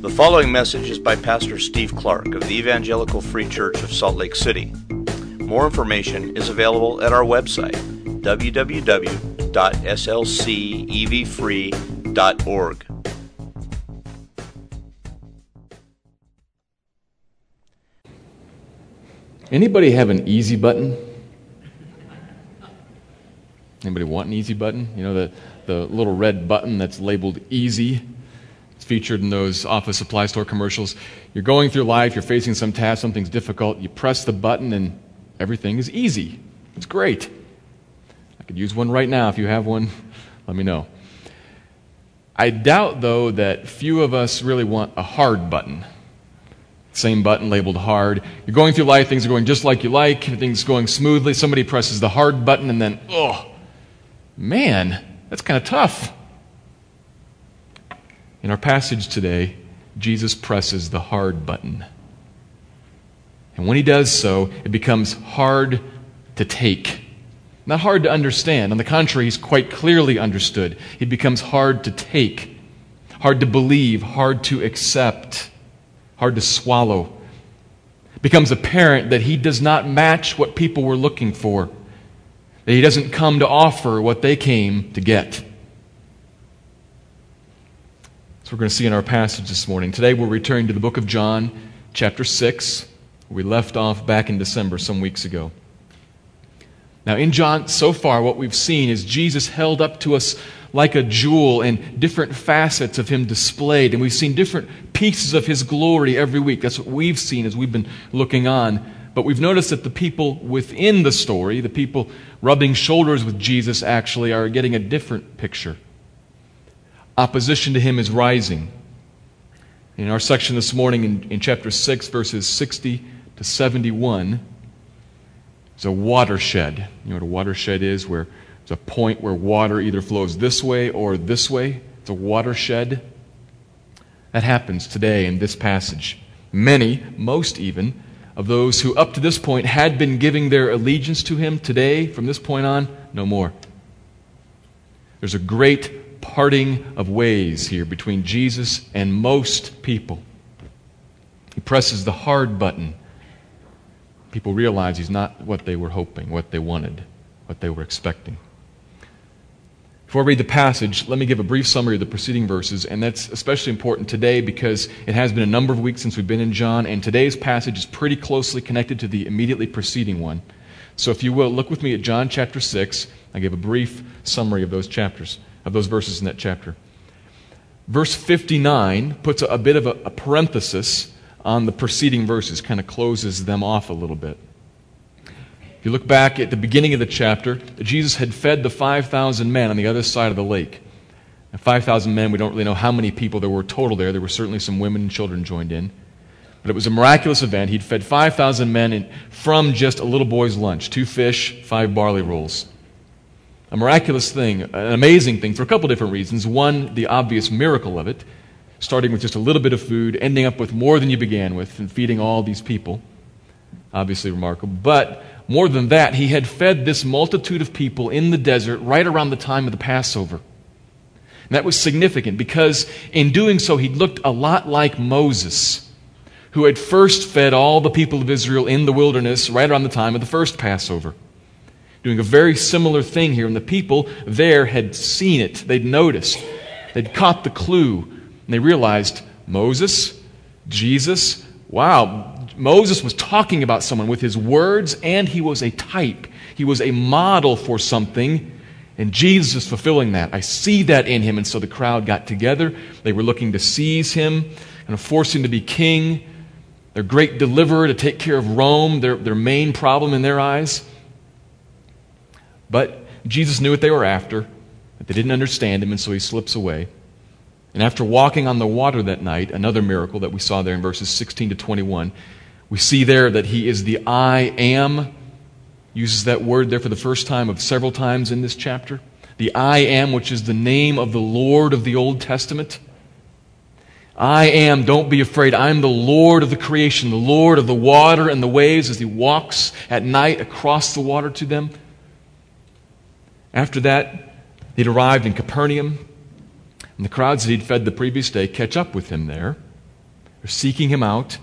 The following message is by Pastor Steve Clark of the Evangelical Free Church of Salt Lake City. More information is available at our website, www.slcevfree.org. Anybody have an easy button? Anybody want an easy button? You know, the, the little red button that's labeled easy. It's featured in those office supply store commercials. You're going through life, you're facing some task, something's difficult, you press the button, and everything is easy. It's great. I could use one right now. If you have one, let me know. I doubt, though, that few of us really want a hard button. Same button labeled hard. You're going through life, things are going just like you like, everything's going smoothly. Somebody presses the hard button, and then, oh, man, that's kind of tough. In our passage today, Jesus presses the hard button. And when he does so, it becomes hard to take. Not hard to understand. On the contrary, he's quite clearly understood. It becomes hard to take, hard to believe, hard to accept hard to swallow. It becomes apparent that he does not match what people were looking for, that he doesn't come to offer what they came to get. We're going to see in our passage this morning. Today we're returning to the book of John, chapter 6. We left off back in December some weeks ago. Now, in John, so far, what we've seen is Jesus held up to us like a jewel and different facets of him displayed. And we've seen different pieces of his glory every week. That's what we've seen as we've been looking on. But we've noticed that the people within the story, the people rubbing shoulders with Jesus, actually are getting a different picture. Opposition to him is rising. In our section this morning, in, in chapter 6, verses 60 to 71, it's a watershed. You know what a watershed is? Where it's a point where water either flows this way or this way. It's a watershed. That happens today in this passage. Many, most even, of those who up to this point had been giving their allegiance to him, today, from this point on, no more. There's a great parting of ways here between Jesus and most people. He presses the hard button. People realize he's not what they were hoping, what they wanted, what they were expecting. Before I read the passage, let me give a brief summary of the preceding verses, and that's especially important today because it has been a number of weeks since we've been in John, and today's passage is pretty closely connected to the immediately preceding one. So if you will, look with me at John chapter 6. I gave a brief summary of those chapters, of those verses in that chapter. Verse 59 puts a, a bit of a, a parenthesis on the preceding verses, kind of closes them off a little bit. If you look back at the beginning of the chapter, Jesus had fed the 5,000 men on the other side of the lake. 5,000 men, we don't really know how many people there were total there. There were certainly some women and children joined in. But it was a miraculous event. He'd fed 5,000 men in, from just a little boy's lunch two fish, five barley rolls. A miraculous thing, an amazing thing for a couple different reasons. One, the obvious miracle of it, starting with just a little bit of food, ending up with more than you began with, and feeding all these people. Obviously remarkable. But more than that, he had fed this multitude of people in the desert right around the time of the Passover. And that was significant because in doing so, he looked a lot like Moses, who had first fed all the people of Israel in the wilderness right around the time of the first Passover. Doing a very similar thing here, and the people there had seen it. They'd noticed. They'd caught the clue, and they realized Moses, Jesus, wow, Moses was talking about someone with his words, and he was a type. He was a model for something, and Jesus is fulfilling that. I see that in him. And so the crowd got together. They were looking to seize him and force him to be king, their great deliverer to take care of Rome, their, their main problem in their eyes. But Jesus knew what they were after, that they didn't understand him, and so he slips away. And after walking on the water that night, another miracle that we saw there in verses 16 to 21, we see there that he is the I am. Uses that word there for the first time of several times in this chapter. The I am, which is the name of the Lord of the Old Testament. I am, don't be afraid. I'm the Lord of the creation, the Lord of the water and the waves as he walks at night across the water to them. After that, he'd arrived in Capernaum, and the crowds that he'd fed the previous day catch up with him there. They're seeking him out.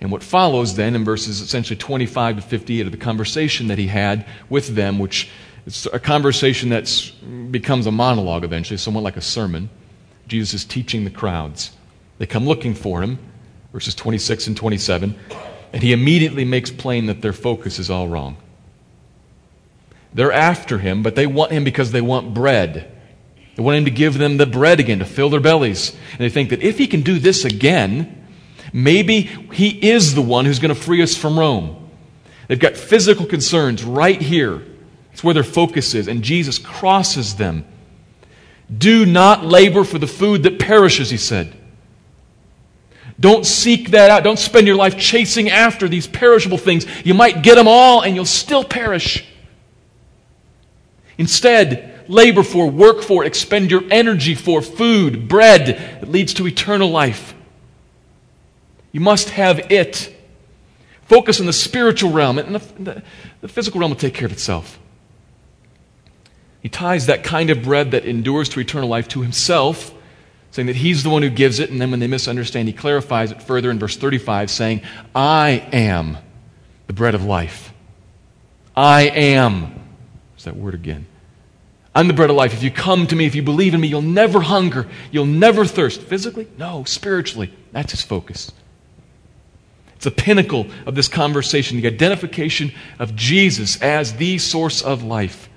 And what follows then in verses essentially 25 to 58 of the conversation that he had with them, which is a conversation that mm, becomes a monologue eventually, somewhat like a sermon. Jesus is teaching the crowds. They come looking for him, verses 26 and 27, and he immediately makes plain that their focus is all wrong. They're after him, but they want him because they want bread. They want him to give them the bread again to fill their bellies. And they think that if he can do this again, Maybe he is the one who's going to free us from Rome. They've got physical concerns right here. It's where their focus is, and Jesus crosses them. Do not labor for the food that perishes, he said. Don't seek that out. Don't spend your life chasing after these perishable things. You might get them all and you'll still perish. Instead, labor for, work for, expend your energy for food, bread that leads to eternal life. You must have it. Focus on the spiritual realm, and the, the, physical realm will take care of itself. He ties that kind of bread that endures to eternal life to himself, saying that he's the one who gives it, and then when they misunderstand, he clarifies it further in verse 35, saying, I am the bread of life. I am. There's that word again. I'm the bread of life. If you come to me, if you believe in me, you'll never hunger. You'll never thirst. Physically? No, spiritually. That's his focus. It's the pinnacle of this conversation, the identification of Jesus as the source of life,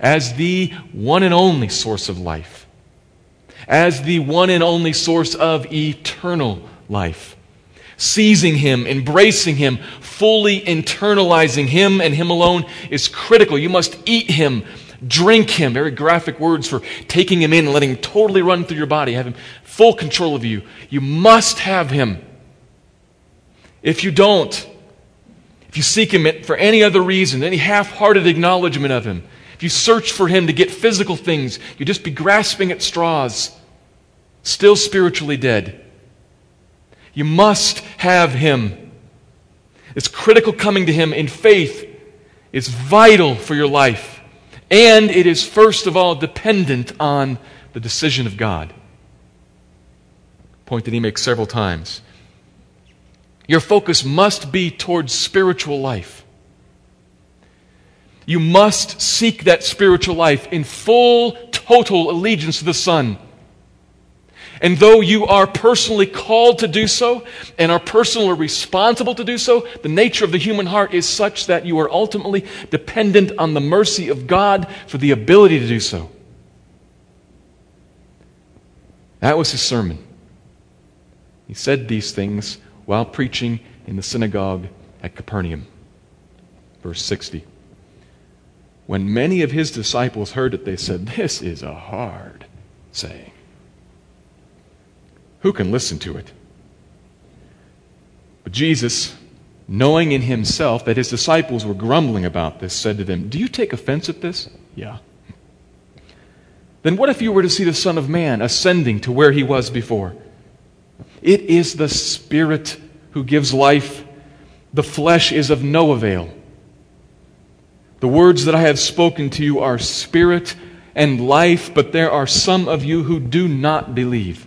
as the one and only source of life, as the one and only source of eternal life. Seizing Him, embracing Him, fully internalizing Him and Him alone is critical. You must eat Him, drink Him. Very graphic words for taking Him in and letting Him totally run through your body, have Him full control of you. You must have Him. If you don't, if you seek Him for any other reason, any half hearted acknowledgement of Him, if you search for Him to get physical things, you just be grasping at straws, still spiritually dead. You must have Him. It's critical coming to Him in faith It's vital for your life. And it is, first of all, dependent on the decision of God. Point that he makes several times. Your focus must be towards spiritual life. You must seek that spiritual life in full, total allegiance to the Son. And though you are personally called to do so and are personally responsible to do so, the nature of the human heart is such that you are ultimately dependent on the mercy of God for the ability to do so. That was his sermon. He said these things while preaching in the synagogue at Capernaum. Verse 60. When many of his disciples heard it, they said, This is a hard saying. Who can listen to it? But Jesus, knowing in himself that his disciples were grumbling about this, said to them, Do you take offense at this? Yeah. Then what if you were to see the Son of Man ascending to where he was before? It is the Spirit who gives life. The flesh is of no avail. The words that I have spoken to you are spirit and life, but there are some of you who do not believe.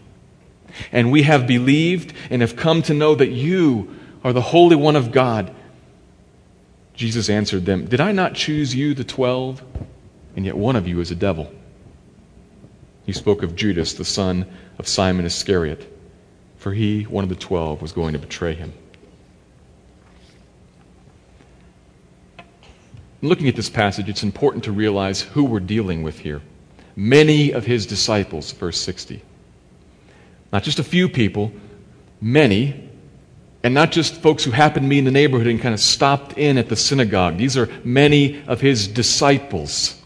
And we have believed and have come to know that you are the Holy One of God. Jesus answered them, Did I not choose you, the twelve? And yet one of you is a devil. He spoke of Judas, the son of Simon Iscariot, for he, one of the twelve, was going to betray him. Looking at this passage, it's important to realize who we're dealing with here. Many of his disciples, verse 60. Not just a few people, many, and not just folks who happened to be in the neighborhood and kind of stopped in at the synagogue. These are many of his disciples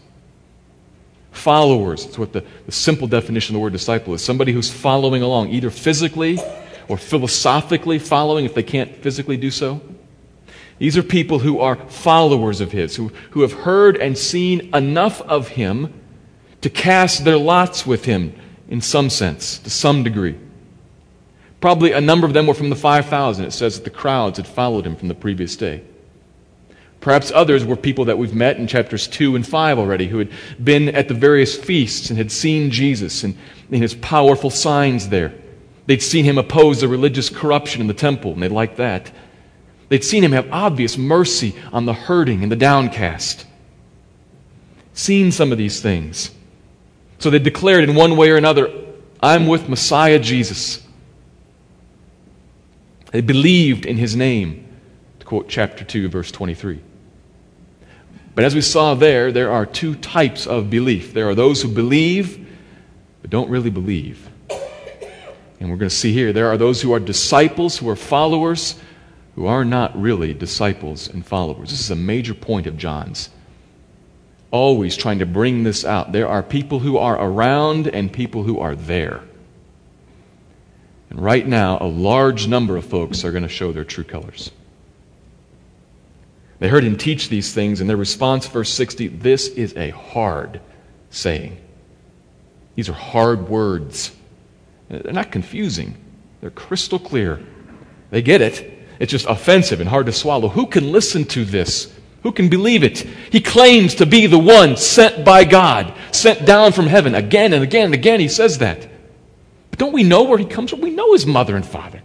Followers. That's what the, the simple definition of the word disciple is somebody who's following along, either physically or philosophically following if they can't physically do so. These are people who are followers of His, who, who have heard and seen enough of Him to cast their lots with Him in some sense, to some degree. Probably a number of them were from the 5,000. It says that the crowds had followed Him from the previous day. Perhaps others were people that we've met in chapters 2 and 5 already who had been at the various feasts and had seen Jesus and, and his powerful signs there. They'd seen him oppose the religious corruption in the temple, and they liked that. They'd seen him have obvious mercy on the hurting and the downcast. Seen some of these things. So they declared in one way or another, I'm with Messiah Jesus. They believed in his name, to quote chapter 2, verse 23. But as we saw there, there are two types of belief. There are those who believe, but don't really believe. And we're going to see here, there are those who are disciples, who are followers, who are not really disciples and followers. This is a major point of John's. Always trying to bring this out. There are people who are around and people who are there. And right now, a large number of folks are going to show their true colors. They heard him teach these things, and their response, verse 60, this is a hard saying. These are hard words. They're not confusing, they're crystal clear. They get it. It's just offensive and hard to swallow. Who can listen to this? Who can believe it? He claims to be the one sent by God, sent down from heaven. Again and again and again, he says that. But don't we know where he comes from? We know his mother and father.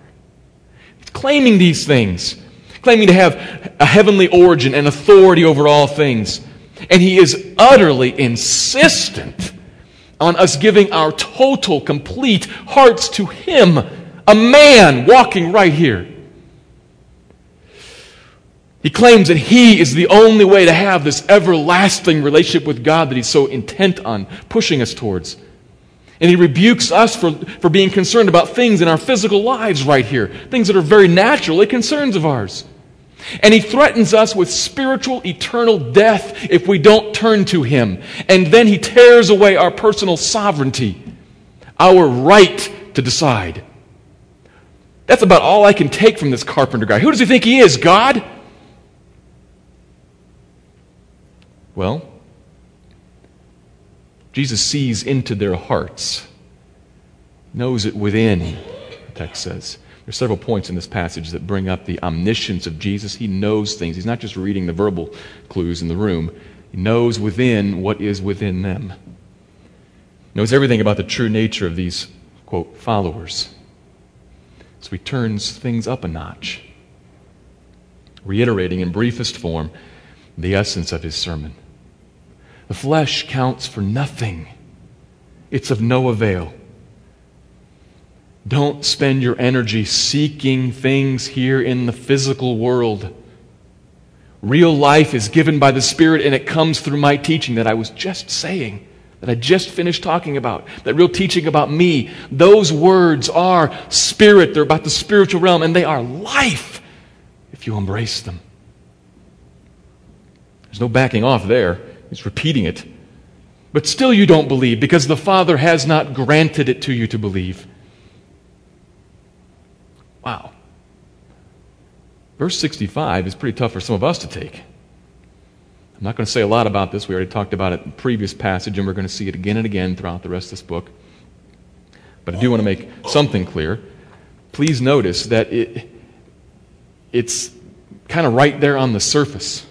He's claiming these things, claiming to have a heavenly origin and authority over all things. And he is utterly insistent on us giving our total, complete hearts to Him, a man walking right here. He claims that He is the only way to have this everlasting relationship with God that He's so intent on pushing us towards. And He rebukes us for, for being concerned about things in our physical lives right here, things that are very naturally concerns of ours. And he threatens us with spiritual eternal death if we don't turn to him. And then he tears away our personal sovereignty, our right to decide. That's about all I can take from this carpenter guy. Who does he think he is, God? Well, Jesus sees into their hearts, knows it within, the text says. There's several points in this passage that bring up the omniscience of Jesus. He knows things. He's not just reading the verbal clues in the room. He knows within what is within them. He knows everything about the true nature of these, quote, followers. So he turns things up a notch, reiterating in briefest form the essence of his sermon. The flesh counts for nothing, it's of no avail. Don't spend your energy seeking things here in the physical world. Real life is given by the Spirit, and it comes through my teaching that I was just saying, that I just finished talking about, that real teaching about me. Those words are spirit, they're about the spiritual realm, and they are life if you embrace them. There's no backing off there, he's repeating it. But still, you don't believe because the Father has not granted it to you to believe. Wow. Verse 65 is pretty tough for some of us to take. I'm not going to say a lot about this. We already talked about it in the previous passage, and we're going to see it again and again throughout the rest of this book. But I do want to make something clear. Please notice that it, it's kind of right there on the surface.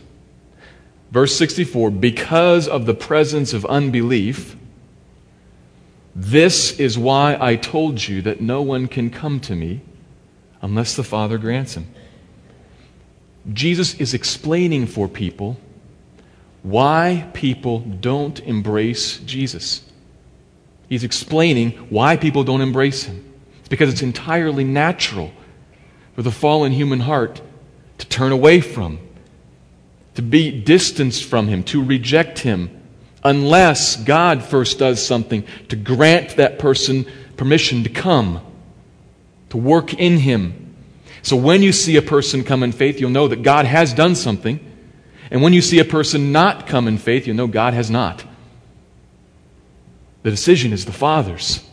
Verse 64 Because of the presence of unbelief, this is why I told you that no one can come to me unless the Father grants him. Jesus is explaining for people why people don't embrace Jesus. He's explaining why people don't embrace him. It's because it's entirely natural for the fallen human heart to turn away from, to be distanced from him, to reject him, unless God first does something to grant that person permission to come to work in him. So when you see a person come in faith, you'll know that God has done something. And when you see a person not come in faith, you'll know God has not. The decision is the Father's.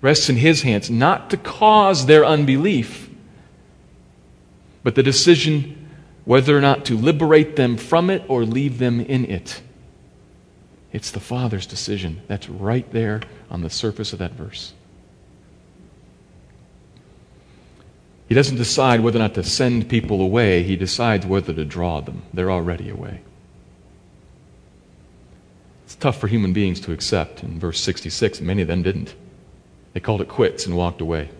Rests in His hands, not to cause their unbelief, but the decision whether or not to liberate them from it or leave them in it. It's the Father's decision. That's right there on the surface of that verse. He doesn't decide whether or not to send people away, he decides whether to draw them. They're already away. It's tough for human beings to accept. In verse 66, many of them didn't. They called it quits and walked away.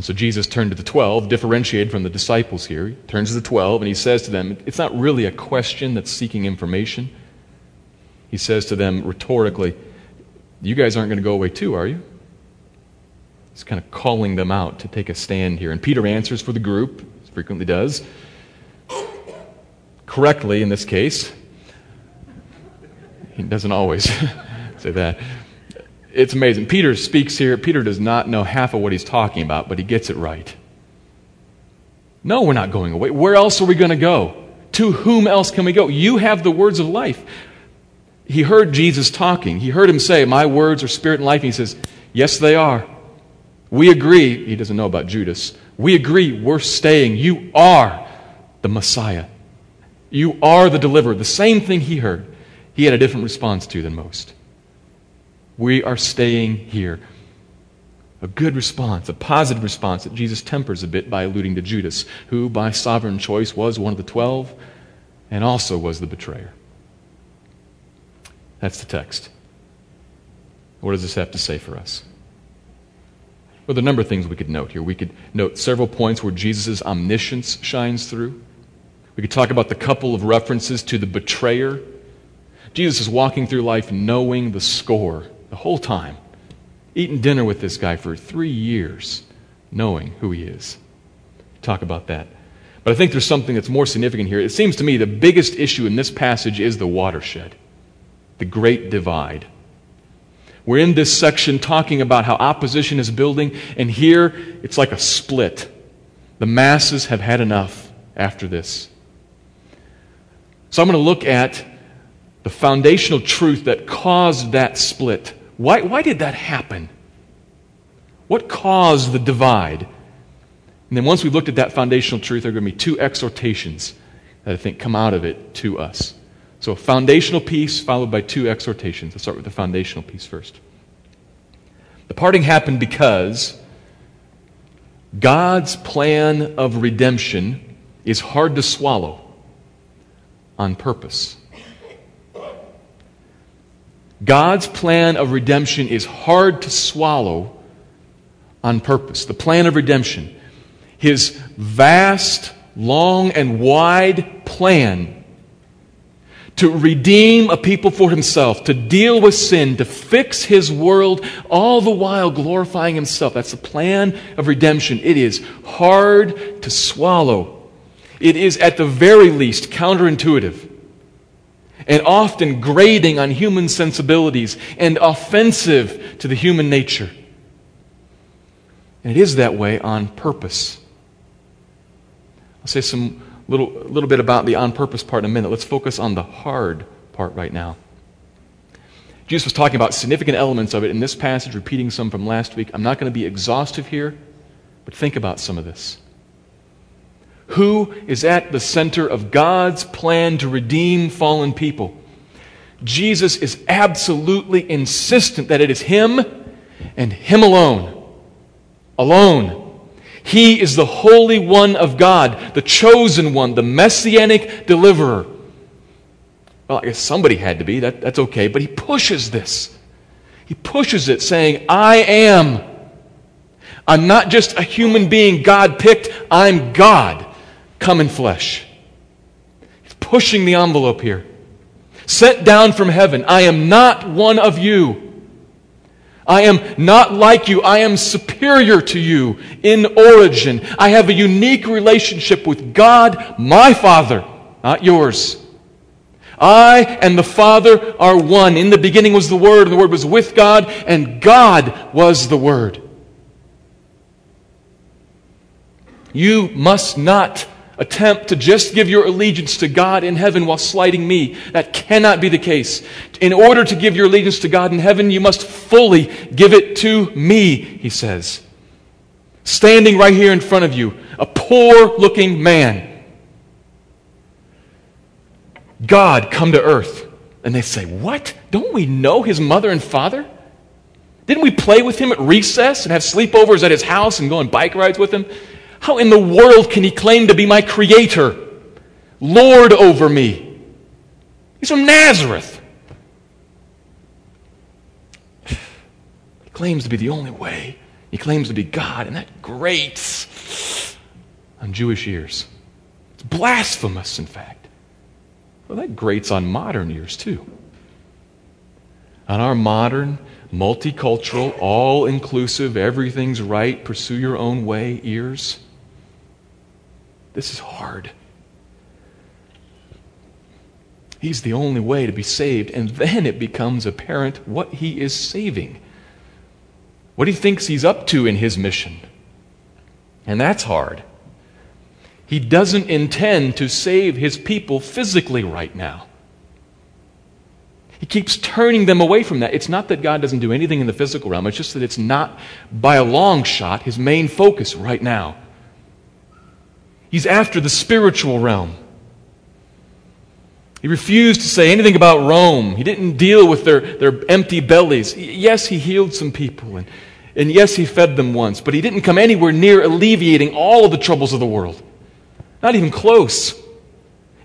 And so Jesus turned to the 12, differentiated from the disciples here. He turns to the 12 and he says to them, It's not really a question that's seeking information. He says to them rhetorically, You guys aren't going to go away too, are you? He's kind of calling them out to take a stand here. And Peter answers for the group, as frequently does. Correctly in this case. He doesn't always say that. It's amazing. Peter speaks here. Peter does not know half of what he's talking about, but he gets it right. No, we're not going away. Where else are we going to go? To whom else can we go? You have the words of life. He heard Jesus talking. He heard him say, My words are spirit and life. And he says, Yes, they are. We agree. He doesn't know about Judas. We agree. We're staying. You are the Messiah. You are the deliverer. The same thing he heard, he had a different response to than most. We are staying here. A good response, a positive response that Jesus tempers a bit by alluding to Judas, who, by sovereign choice, was one of the twelve and also was the betrayer. That's the text. What does this have to say for us? Well, there are a number of things we could note here. We could note several points where Jesus' omniscience shines through. We could talk about the couple of references to the betrayer. Jesus is walking through life knowing the score the whole time, eating dinner with this guy for three years, knowing who he is. Talk about that. But I think there's something that's more significant here. It seems to me the biggest issue in this passage is the watershed, the great divide. We're in this section talking about how opposition is building, and here it's like a split. The masses have had enough after this. So I'm going to look at the foundational truth that caused that split. Why, why did that happen? What caused the divide? And then once we've looked at that foundational truth, there are going to be two exhortations that I think come out of it to us. So, a foundational piece followed by two exhortations. Let's start with the foundational piece first. The parting happened because God's plan of redemption is hard to swallow on purpose. God's plan of redemption is hard to swallow on purpose. The plan of redemption, His vast, long, and wide plan to redeem a people for himself, to deal with sin, to fix his world, all the while glorifying himself. That's the plan of redemption. It is hard to swallow. It is, at the very least, counterintuitive and often grating on human sensibilities and offensive to the human nature. And it is that way on purpose. I'll say some little, little bit about the on purpose part in a minute. Let's focus on the hard part right now. Jesus was talking about significant elements of it in this passage, repeating some from last week. I'm not going to be exhaustive here, but think about some of this. Who is at the center of God's plan to redeem fallen people? Jesus is absolutely insistent that it is Him and Him alone. Alone. He is the Holy One of God, the chosen one, the messianic deliverer. Well, I guess somebody had to be. That, that's okay. But he pushes this. He pushes it, saying, I am. I'm not just a human being God picked, I'm God come in flesh. He's pushing the envelope here. Sent down from heaven. I am not one of you. I am not like you. I am superior to you in origin. I have a unique relationship with God, my Father, not yours. I and the Father are one. In the beginning was the Word, and the Word was with God, and God was the Word. You must not attempt to just give your allegiance to God in heaven while slighting me. That cannot be the case. In order to give your allegiance to God in heaven, you must fully give it to me, he says. Standing right here in front of you, a poor looking man. God come to earth. And they say, What? Don't we know his mother and father? Didn't we play with him at recess and have sleepovers at his house and go on bike rides with him? How in the world can he claim to be my creator, Lord over me? He's from Nazareth. He claims to be the only way. He claims to be God, and that grates on Jewish ears. It's blasphemous, in fact. Well, that grates on modern ears, too. On our modern, multicultural, all inclusive, everything's right, pursue your own way ears. This is hard. He's the only way to be saved, and then it becomes apparent what he is saving, what he thinks he's up to in his mission. And that's hard. He doesn't intend to save his people physically right now. He keeps turning them away from that. It's not that God doesn't do anything in the physical realm, it's just that it's not, by a long shot, his main focus right now. He's after the spiritual realm. He refused to say anything about Rome. He didn't deal with their, their empty bellies. Yes, he healed some people, and, and yes, he fed them once, but he didn't come anywhere near alleviating all of the troubles of the world. Not even close.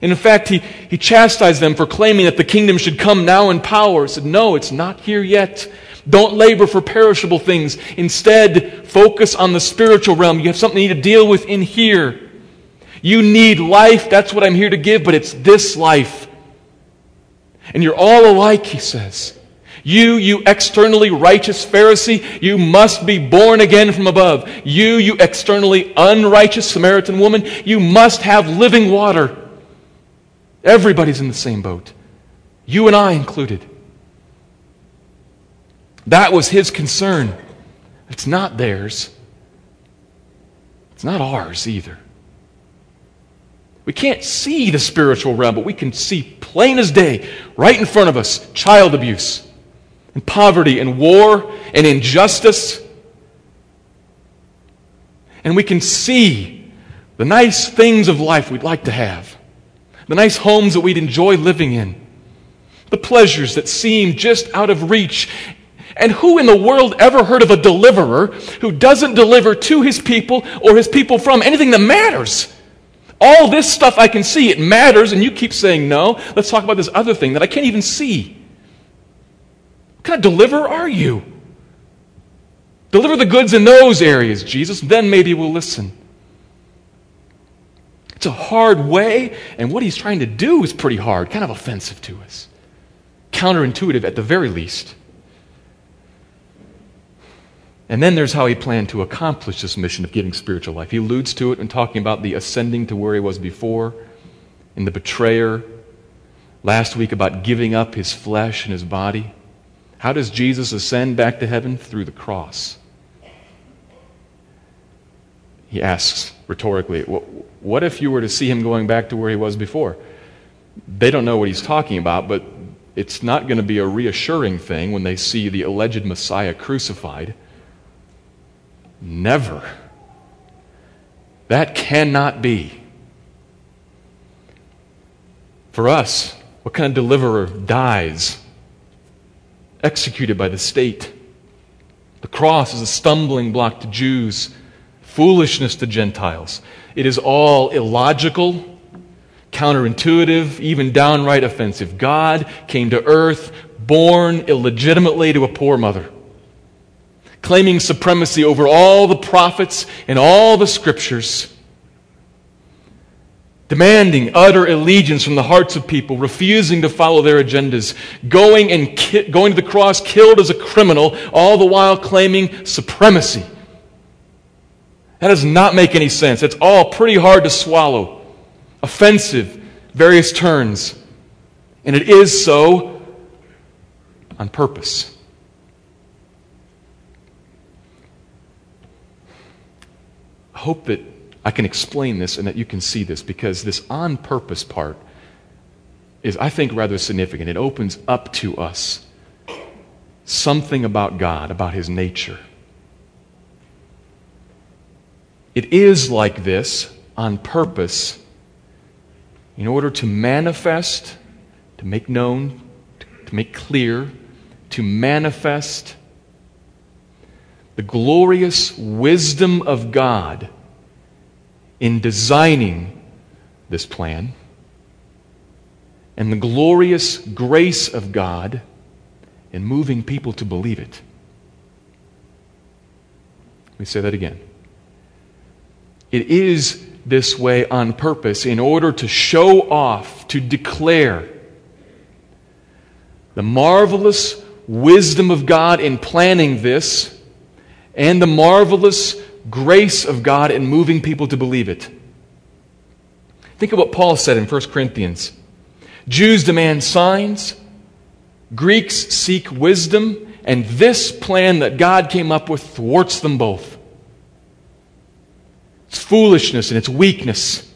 And in fact, he, he chastised them for claiming that the kingdom should come now in power. He said, No, it's not here yet. Don't labor for perishable things. Instead, focus on the spiritual realm. You have something you need to deal with in here. You need life. That's what I'm here to give, but it's this life. And you're all alike, he says. You, you externally righteous Pharisee, you must be born again from above. You, you externally unrighteous Samaritan woman, you must have living water. Everybody's in the same boat, you and I included. That was his concern. It's not theirs, it's not ours either. We can't see the spiritual realm, but we can see plain as day, right in front of us, child abuse, and poverty, and war, and injustice. And we can see the nice things of life we'd like to have, the nice homes that we'd enjoy living in, the pleasures that seem just out of reach. And who in the world ever heard of a deliverer who doesn't deliver to his people or his people from anything that matters? All this stuff I can see, it matters, and you keep saying no. Let's talk about this other thing that I can't even see. What kind of deliverer are you? Deliver the goods in those areas, Jesus, then maybe we'll listen. It's a hard way, and what he's trying to do is pretty hard, kind of offensive to us. Counterintuitive at the very least. And then there's how he planned to accomplish this mission of giving spiritual life. He alludes to it in talking about the ascending to where he was before, in the betrayer, last week about giving up his flesh and his body. How does Jesus ascend back to heaven? Through the cross. He asks rhetorically, What if you were to see him going back to where he was before? They don't know what he's talking about, but it's not going to be a reassuring thing when they see the alleged Messiah crucified Never. That cannot be. For us, what kind of deliverer dies? Executed by the state. The cross is a stumbling block to Jews, foolishness to Gentiles. It is all illogical, counterintuitive, even downright offensive. God came to earth, born illegitimately to a poor mother claiming supremacy over all the prophets and all the scriptures, demanding utter allegiance from the hearts of people, refusing to follow their agendas, going and ki- going to the cross killed as a criminal, all the while claiming supremacy. That does not make any sense. It's all pretty hard to swallow, offensive, various turns. And it is so on purpose. Hope that I can explain this and that you can see this because this on purpose part is, I think, rather significant. It opens up to us something about God, about His nature. It is like this on purpose in order to manifest, to make known, to make clear, to manifest the glorious wisdom of God in designing this plan and the glorious grace of God in moving people to believe it. Let me say that again. It is this way on purpose in order to show off, to declare the marvelous wisdom of God in planning this and the marvelous grace of God in moving people to believe it. Think of what Paul said in 1 Corinthians Jews demand signs, Greeks seek wisdom, and this plan that God came up with thwarts them both. It's foolishness and it's weakness.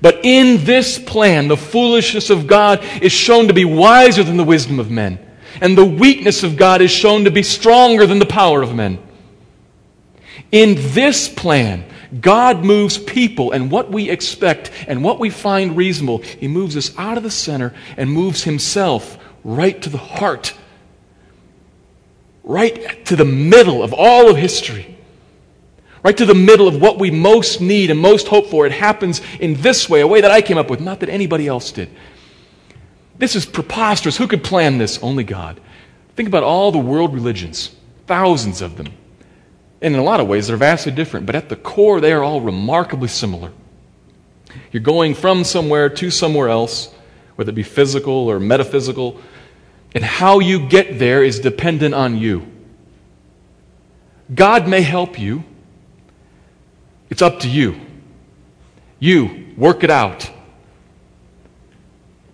But in this plan, the foolishness of God is shown to be wiser than the wisdom of men, and the weakness of God is shown to be stronger than the power of men. In this plan, God moves people and what we expect and what we find reasonable. He moves us out of the center and moves Himself right to the heart, right to the middle of all of history, right to the middle of what we most need and most hope for. It happens in this way, a way that I came up with, not that anybody else did. This is preposterous. Who could plan this? Only God. Think about all the world religions, thousands of them. And in a lot of ways, they're vastly different, but at the core, they are all remarkably similar. You're going from somewhere to somewhere else, whether it be physical or metaphysical, and how you get there is dependent on you. God may help you, it's up to you. You work it out,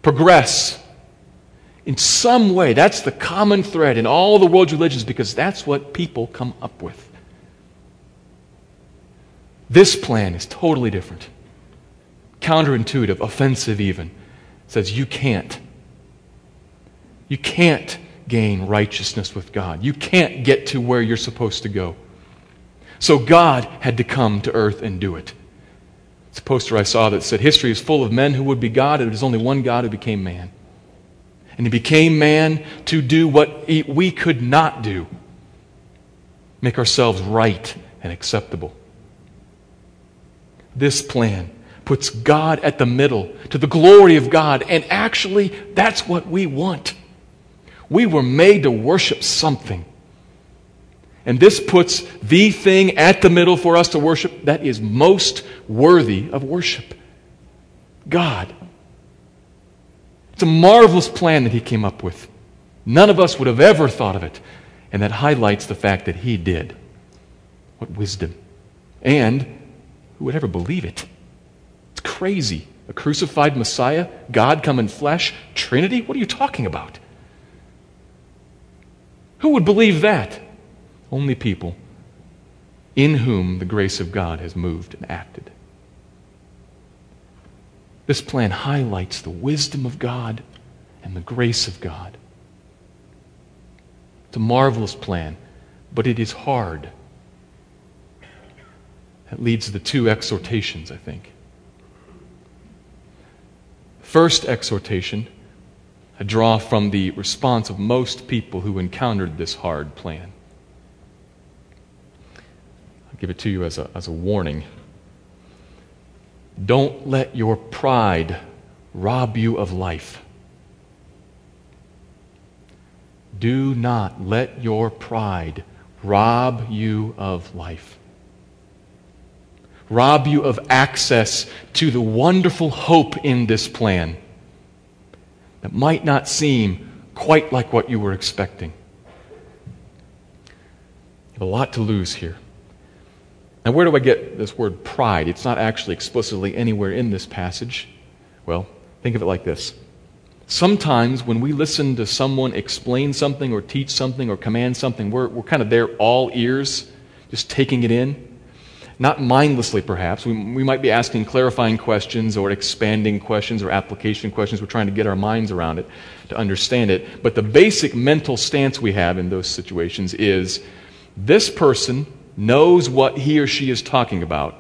progress. In some way, that's the common thread in all the world's religions because that's what people come up with. This plan is totally different, counterintuitive, offensive, even. It says you can't. You can't gain righteousness with God. You can't get to where you're supposed to go. So God had to come to earth and do it. It's a poster I saw that said, History is full of men who would be God, and it is only one God who became man. And he became man to do what we could not do make ourselves right and acceptable. This plan puts God at the middle to the glory of God. And actually, that's what we want. We were made to worship something. And this puts the thing at the middle for us to worship that is most worthy of worship God. It's a marvelous plan that He came up with. None of us would have ever thought of it. And that highlights the fact that He did. What wisdom. And who would ever believe it? It's crazy. A crucified Messiah, God come in flesh, Trinity? What are you talking about? Who would believe that? Only people in whom the grace of God has moved and acted. This plan highlights the wisdom of God and the grace of God. It's a marvelous plan, but it is hard. That leads the two exhortations, I think. First exhortation, I draw from the response of most people who encountered this hard plan. I'll give it to you as a, as a warning. Don't let your pride rob you of life. Do not let your pride rob you of life rob you of access to the wonderful hope in this plan that might not seem quite like what you were expecting. You have a lot to lose here. Now, where do I get this word pride? It's not actually explicitly anywhere in this passage. Well, think of it like this. Sometimes when we listen to someone explain something or teach something or command something, we're, we're kind of there all ears, just taking it in. Not mindlessly perhaps. We, we might be asking clarifying questions or expanding questions or application questions. We're trying to get our minds around it to understand it. But the basic mental stance we have in those situations is this person knows what he or she is talking about.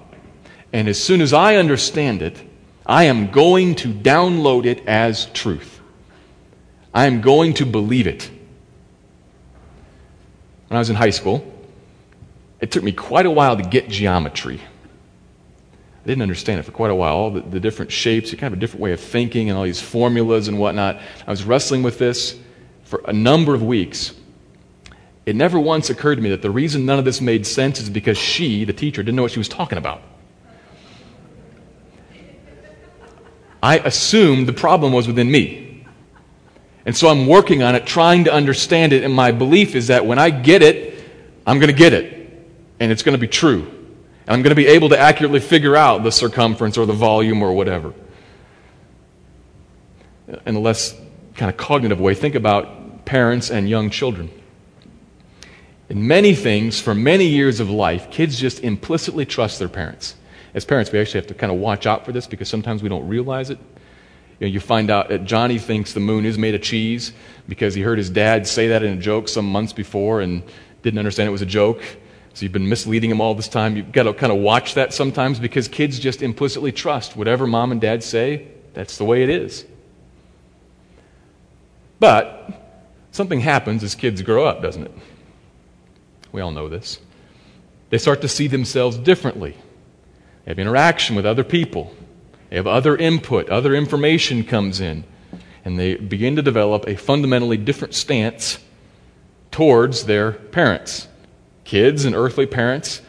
And as soon as I understand it, I am going to download it as truth. I am going to believe it. When I was in high school, it took me quite a while to get geometry. I didn't understand it for quite a while. All the, the different shapes, kind of a different way of thinking, and all these formulas and whatnot. I was wrestling with this for a number of weeks. It never once occurred to me that the reason none of this made sense is because she, the teacher, didn't know what she was talking about. I assumed the problem was within me. And so I'm working on it, trying to understand it, and my belief is that when I get it, I'm going to get it, and it's going to be true. And I'm going to be able to accurately figure out the circumference or the volume or whatever. In a less kind of cognitive way, think about parents and young children. In many things, for many years of life, kids just implicitly trust their parents. As parents, we actually have to kind of watch out for this because sometimes we don't realize it. You, know, you find out that Johnny thinks the moon is made of cheese because he heard his dad say that in a joke some months before and didn't understand it was a joke. So you've been misleading them all this time. You've got to kind of watch that sometimes because kids just implicitly trust whatever mom and dad say, that's the way it is. But something happens as kids grow up, doesn't it? We all know this. They start to see themselves differently. They have interaction with other people. They have other input, other information comes in. And they begin to develop a fundamentally different stance towards their parents. Kids and earthly parents,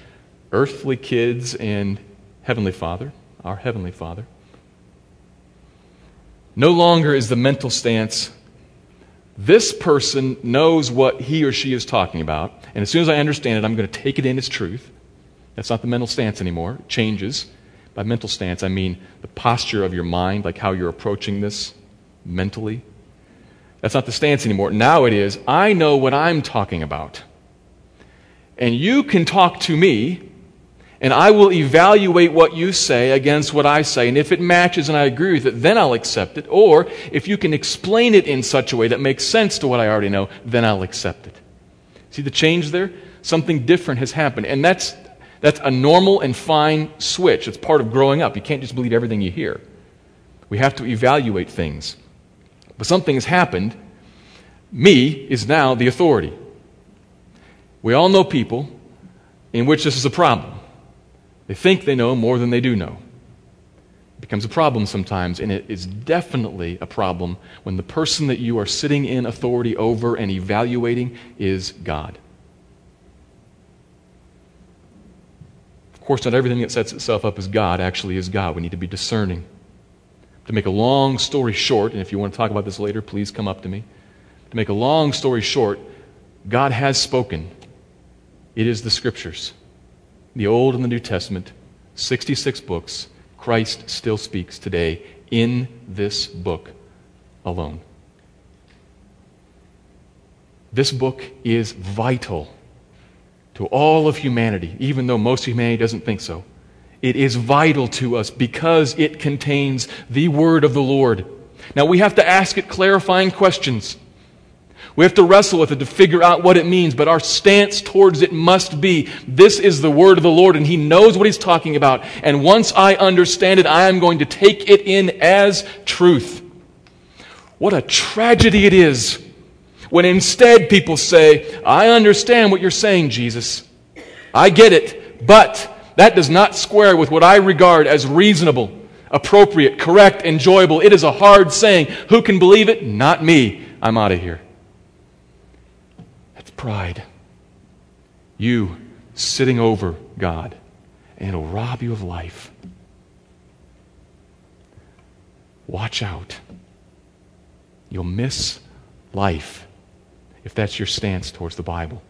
earthly kids and Heavenly Father, our Heavenly Father. No longer is the mental stance this person knows what he or she is talking about, and as soon as I understand it, I'm going to take it in as truth. That's not the mental stance anymore. It changes. By mental stance, I mean the posture of your mind, like how you're approaching this mentally. That's not the stance anymore. Now it is, I know what I'm talking about. And you can talk to me and I will evaluate what you say against what I say. And if it matches and I agree with it, then I'll accept it. Or if you can explain it in such a way that makes sense to what I already know, then I'll accept it. See the change there? Something different has happened. And that's, that's a normal and fine switch. It's part of growing up. You can't just believe everything you hear. We have to evaluate things. But something has happened. Me is now the authority. We all know people in which this is a problem. They think they know more than they do know. It becomes a problem sometimes, and it is definitely a problem when the person that you are sitting in authority over and evaluating is God. Of course, not everything that sets itself up as God actually is God. We need to be discerning. To make a long story short, and if you want to talk about this later, please come up to me. To make a long story short, God has spoken. It is the Scriptures the Old and the New Testament, 66 books, Christ still speaks today in this book alone. This book is vital to all of humanity, even though most humanity doesn't think so. It is vital to us because it contains the word of the Lord. Now we have to ask it clarifying questions. We have to wrestle with it to figure out what it means, but our stance towards it must be this is the word of the Lord, and He knows what He's talking about. And once I understand it, I am going to take it in as truth. What a tragedy it is when instead people say, I understand what you're saying, Jesus. I get it, but that does not square with what I regard as reasonable, appropriate, correct, enjoyable. It is a hard saying. Who can believe it? Not me. I'm out of here pride. You sitting over God, and it'll rob you of life. Watch out. You'll miss life if that's your stance towards the Bible.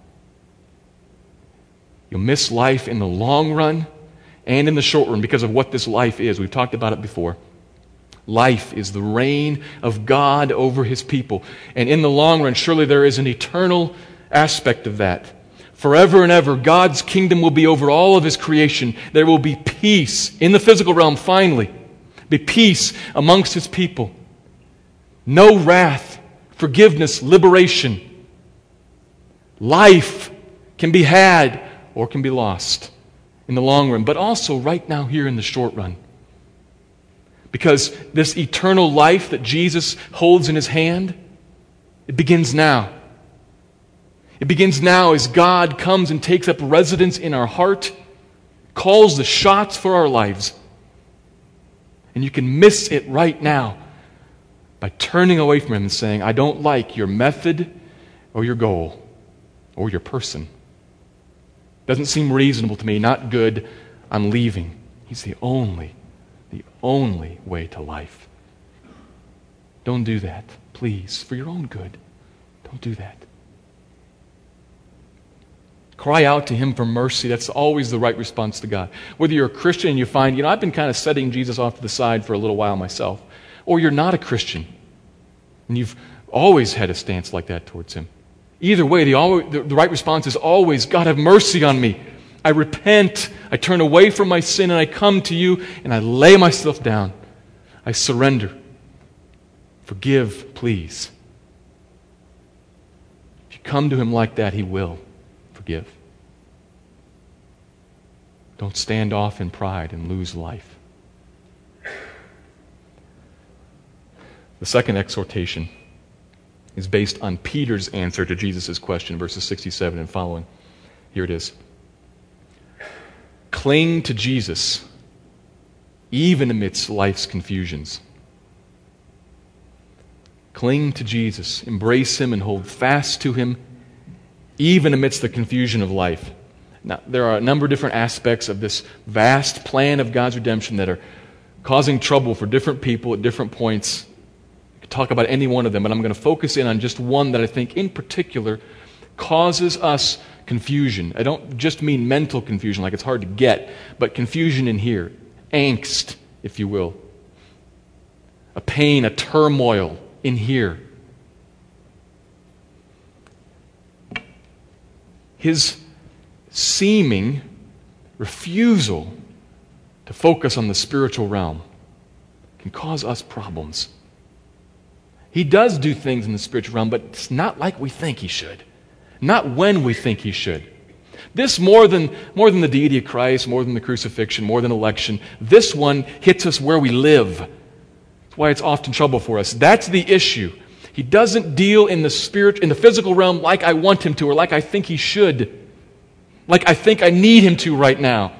You'll miss life in the long run and in the short run because of what this life is. We've talked about it before. Life is the reign of God over his people. And in the long run, surely there is an eternal aspect of that. Forever and ever, God's kingdom will be over all of his creation. There will be peace in the physical realm, finally. Be peace amongst his people. No wrath, forgiveness, liberation. Life can be had or can be lost in the long run, but also right now, here in the short run. Because this eternal life that Jesus holds in his hand, it begins now. It begins now as God comes and takes up residence in our heart, calls the shots for our lives. And you can miss it right now by turning away from Him and saying, I don't like your method or your goal or your person. Doesn't seem reasonable to me, not good. I'm leaving. He's the only, the only way to life. Don't do that, please, for your own good. Don't do that. Cry out to Him for mercy. That's always the right response to God. Whether you're a Christian and you find, you know, I've been kind of setting Jesus off to the side for a little while myself, or you're not a Christian and you've always had a stance like that towards Him. Either way, the, always, the, the right response is always, God, have mercy on me. I repent. I turn away from my sin and I come to you and I lay myself down. I surrender. Forgive, please. If you come to Him like that, He will forgive. Don't stand off in pride and lose life. The second exhortation is based on Peter's answer to Jesus' question, verses 67 and following. Here it is Cling to Jesus, even amidst life's confusions. Cling to Jesus, embrace Him, and hold fast to Him even amidst the confusion of life. Now, there are a number of different aspects of this vast plan of God's redemption that are causing trouble for different people at different points. I could talk about any one of them, but I'm going to focus in on just one that I think, in particular, causes us confusion. I don't just mean mental confusion, like it's hard to get, but confusion in here, angst, if you will, a pain, a turmoil in here. His seeming refusal to focus on the spiritual realm can cause us problems. He does do things in the spiritual realm, but it's not like we think he should, not when we think he should. This more than, more than the deity of Christ, more than the crucifixion, more than election, this one hits us where we live. That's why it's often trouble for us. That's the issue. He doesn't deal in the spirit in the physical realm like I want him to or like I think he should. Like I think I need him to right now.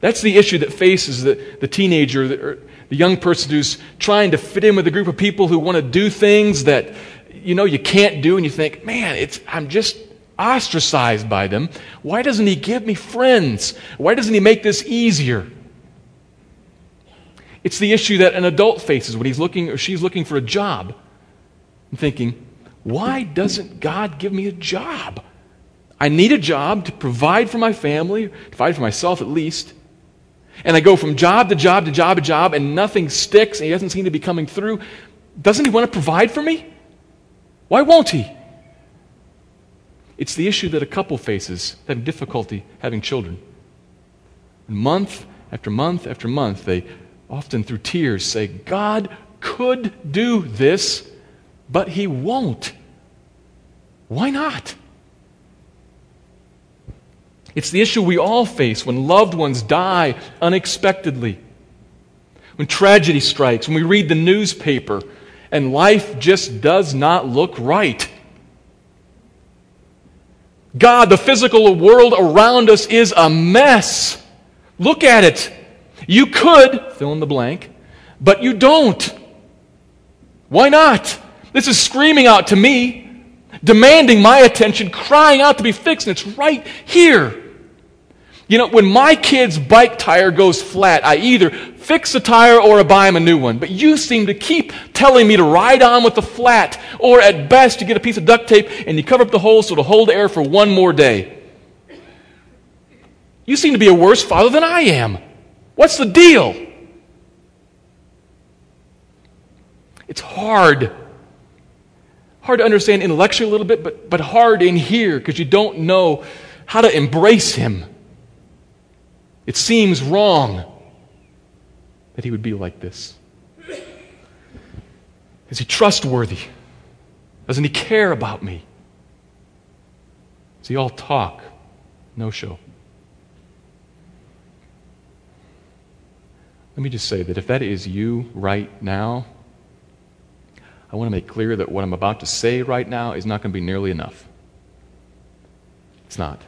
That's the issue that faces the, the teenager, the, er, the young person who's trying to fit in with a group of people who want to do things that you know you can't do and you think, "Man, it's I'm just ostracized by them. Why doesn't he give me friends? Why doesn't he make this easier?" It's the issue that an adult faces when he's looking or she's looking for a job and thinking, why doesn't God give me a job? I need a job to provide for my family, provide for myself at least. And I go from job to job to job to job, and nothing sticks, and he doesn't seem to be coming through. Doesn't he want to provide for me? Why won't he? It's the issue that a couple faces having difficulty having children. Month after month after month, they often through tears say, God could do this, but he won't. Why not? It's the issue we all face when loved ones die unexpectedly, when tragedy strikes, when we read the newspaper and life just does not look right. God, the physical world around us is a mess. Look at it. You could fill in the blank, but you don't. Why not? This is screaming out to me, demanding my attention, crying out to be fixed, and it's right here. You know, when my kid's bike tire goes flat, I either fix the tire or I buy him a new one. But you seem to keep telling me to ride on with the flat, or at best, you get a piece of duct tape and you cover up the hole so it'll hold air for one more day. You seem to be a worse father than I am. What's the deal? It's hard hard to understand intellectually a little bit, but, but hard in here because you don't know how to embrace him. It seems wrong that he would be like this. Is he trustworthy? Doesn't he care about me? Is he all talk, no show? Let me just say that if that is you right now, I want to make clear that what I'm about to say right now is not going to be nearly enough. It's not.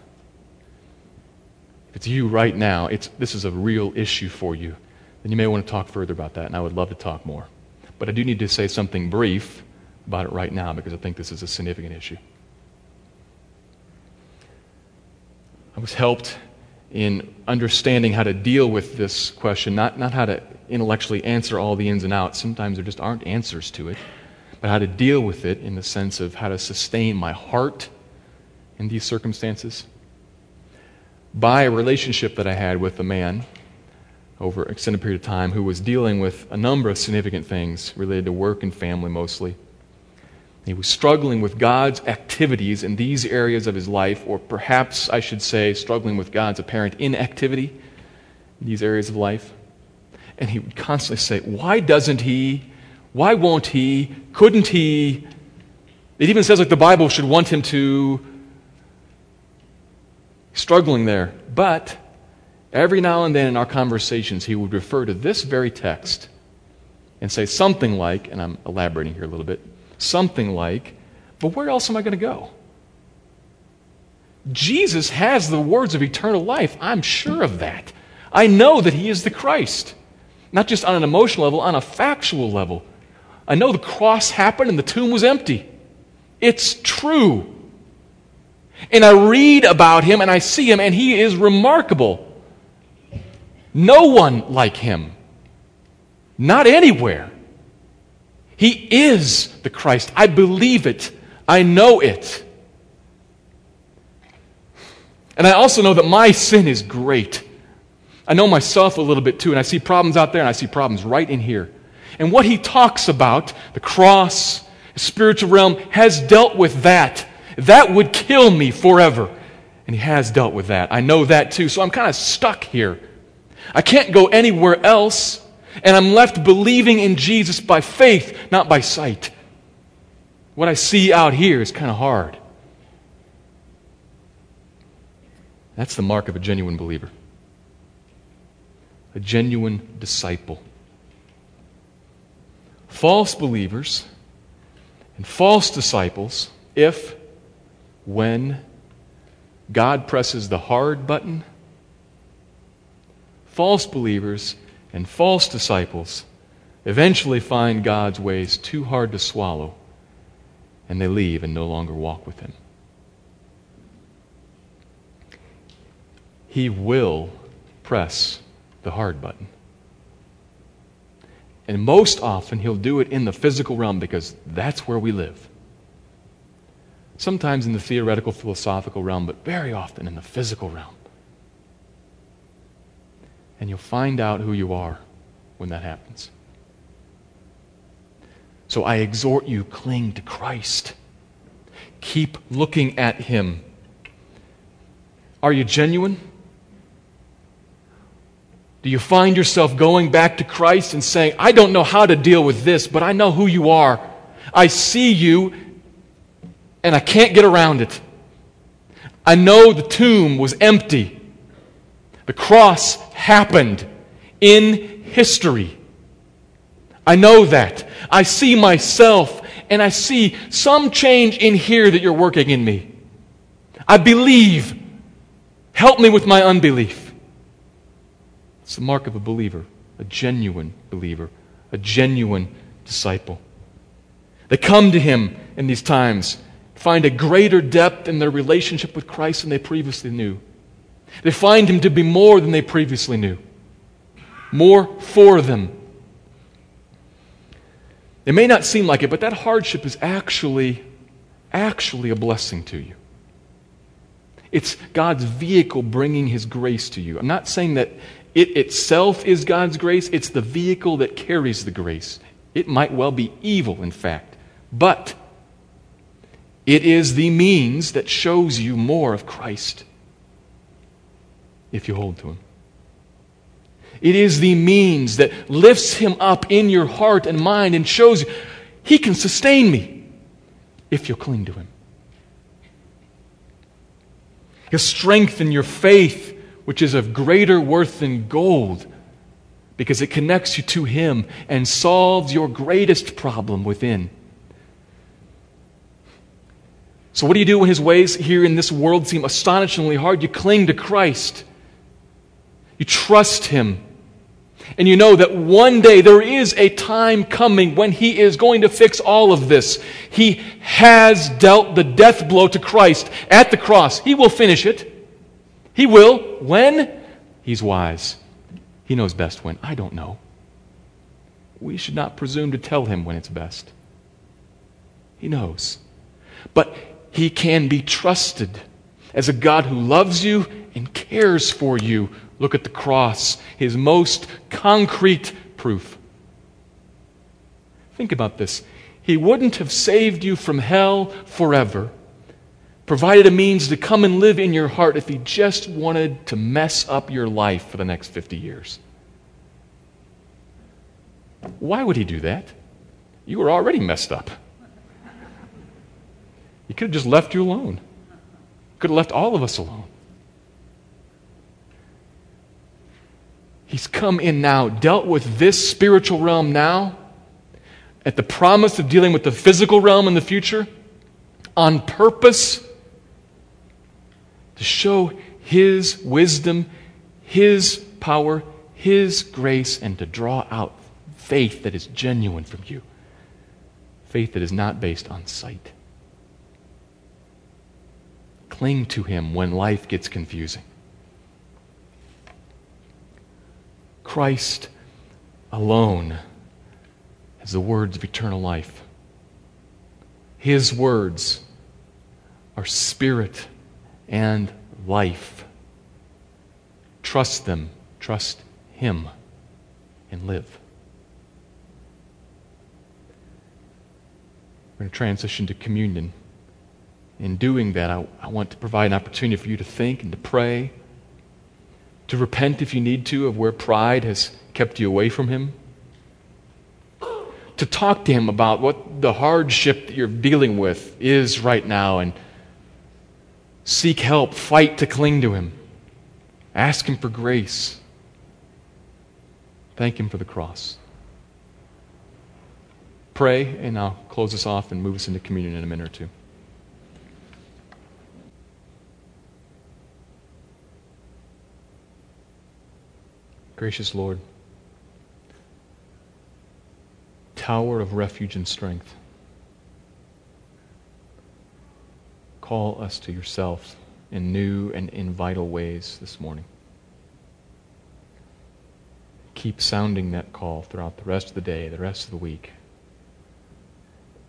If it's you right now, it's, this is a real issue for you, then you may want to talk further about that, and I would love to talk more. But I do need to say something brief about it right now because I think this is a significant issue. I was helped in understanding how to deal with this question, not, not how to intellectually answer all the ins and outs. Sometimes there just aren't answers to it, but how to deal with it in the sense of how to sustain my heart in these circumstances. By a relationship that I had with a man over an extended period of time who was dealing with a number of significant things related to work and family mostly. He was struggling with God's activities in these areas of his life, or perhaps I should say, struggling with God's apparent inactivity in these areas of life. And he would constantly say, Why doesn't he? Why won't he? Couldn't he? It even says like the Bible should want him to. Struggling there. But every now and then in our conversations, he would refer to this very text and say something like, and I'm elaborating here a little bit something like, but where else am I going to go? Jesus has the words of eternal life. I'm sure of that. I know that He is the Christ, not just on an emotional level, on a factual level. I know the cross happened and the tomb was empty. It's true. And I read about Him and I see Him, and He is remarkable. No one like Him. Not anywhere. He is the Christ. I believe it. I know it. And I also know that my sin is great. I know myself a little bit too, and I see problems out there, and I see problems right in here. And what he talks about, the cross, the spiritual realm, has dealt with that. That would kill me forever. And he has dealt with that. I know that too. So I'm kind of stuck here. I can't go anywhere else. And I'm left believing in Jesus by faith, not by sight. What I see out here is kind of hard. That's the mark of a genuine believer, a genuine disciple. False believers and false disciples, if, when God presses the hard button, false believers and false disciples eventually find God's ways too hard to swallow, and they leave and no longer walk with Him. He will press the hard button. And most often, He'll do it in the physical realm because that's where we live. Sometimes in the theoretical, philosophical realm, but very often in the physical realm and you'll find out who you are when that happens. So I exhort you, cling to Christ. Keep looking at Him. Are you genuine? Do you find yourself going back to Christ and saying, I don't know how to deal with this, but I know who you are. I see you, and I can't get around it. I know the tomb was empty. The cross happened in history. I know that. I see myself and I see some change in here that you're working in me. I believe. Help me with my unbelief. It's the mark of a believer, a genuine believer, a genuine disciple. They come to him in these times, find a greater depth in their relationship with Christ than they previously knew. They find him to be more than they previously knew, more for them. It may not seem like it, but that hardship is actually, actually a blessing to you. It's God's vehicle bringing His grace to you. I'm not saying that it itself is God's grace, it's the vehicle that carries the grace. It might well be evil, in fact, but It is the means that shows you more of Christ if you hold to Him. It is the means that lifts Him up in your heart and mind and shows you He can sustain me if you'll cling to Him. He'll strengthen your faith, which is of greater worth than gold, because it connects you to Him and solves your greatest problem within. So, what do you do when His ways here in this world seem astonishingly hard? You cling to Christ, you trust Him. And you know that one day there is a time coming when He is going to fix all of this. He has dealt the death blow to Christ at the cross. He will finish it. He will. When? He's wise. He knows best when. I don't know. We should not presume to tell Him when it's best. He knows. But He can be trusted as a God who loves you and cares for you Look at the cross, his most concrete proof. Think about this. He wouldn't have saved you from hell forever, provided a means to come and live in your heart if he just wanted to mess up your life for the next 50 years. Why would he do that? You were already messed up. He could have just left you alone. Could have left all of us alone. He's come in now, dealt with this spiritual realm now, at the promise of dealing with the physical realm in the future, on purpose to show His wisdom, His power, His grace, and to draw out faith that is genuine from you. Faith that is not based on sight. Cling to Him when life gets confusing. Christ alone has the words of eternal life. His words are spirit and life. Trust them, trust Him, and live. We're going to transition to communion. In doing that, I, I want to provide an opportunity for you to think and to pray to repent if you need to of where pride has kept you away from Him, to talk to Him about what the hardship that you're dealing with is right now and seek help, fight to cling to Him, ask Him for grace, thank Him for the cross. Pray, and I'll close us off and move us into communion in a minute or two. Gracious Lord, tower of refuge and strength, call us to yourself in new and in vital ways this morning. Keep sounding that call throughout the rest of the day, the rest of the week,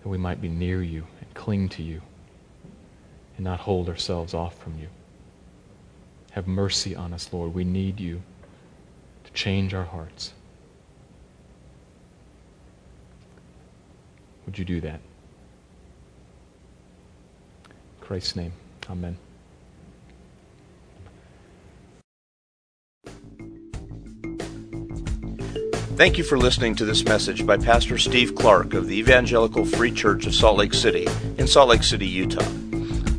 that we might be near you and cling to you and not hold ourselves off from you. Have mercy on us, Lord. We need you to change our hearts. Would you do that? Christ's name, amen. Thank you for listening to this message by Pastor Steve Clark of the Evangelical Free Church of Salt Lake City in Salt Lake City, Utah.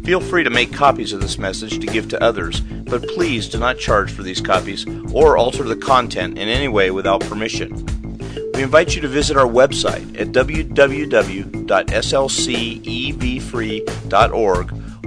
Feel free to make copies of this message to give to others, but please do not charge for these copies or alter the content in any way without permission. We invite you to visit our website at www.slcevfree.org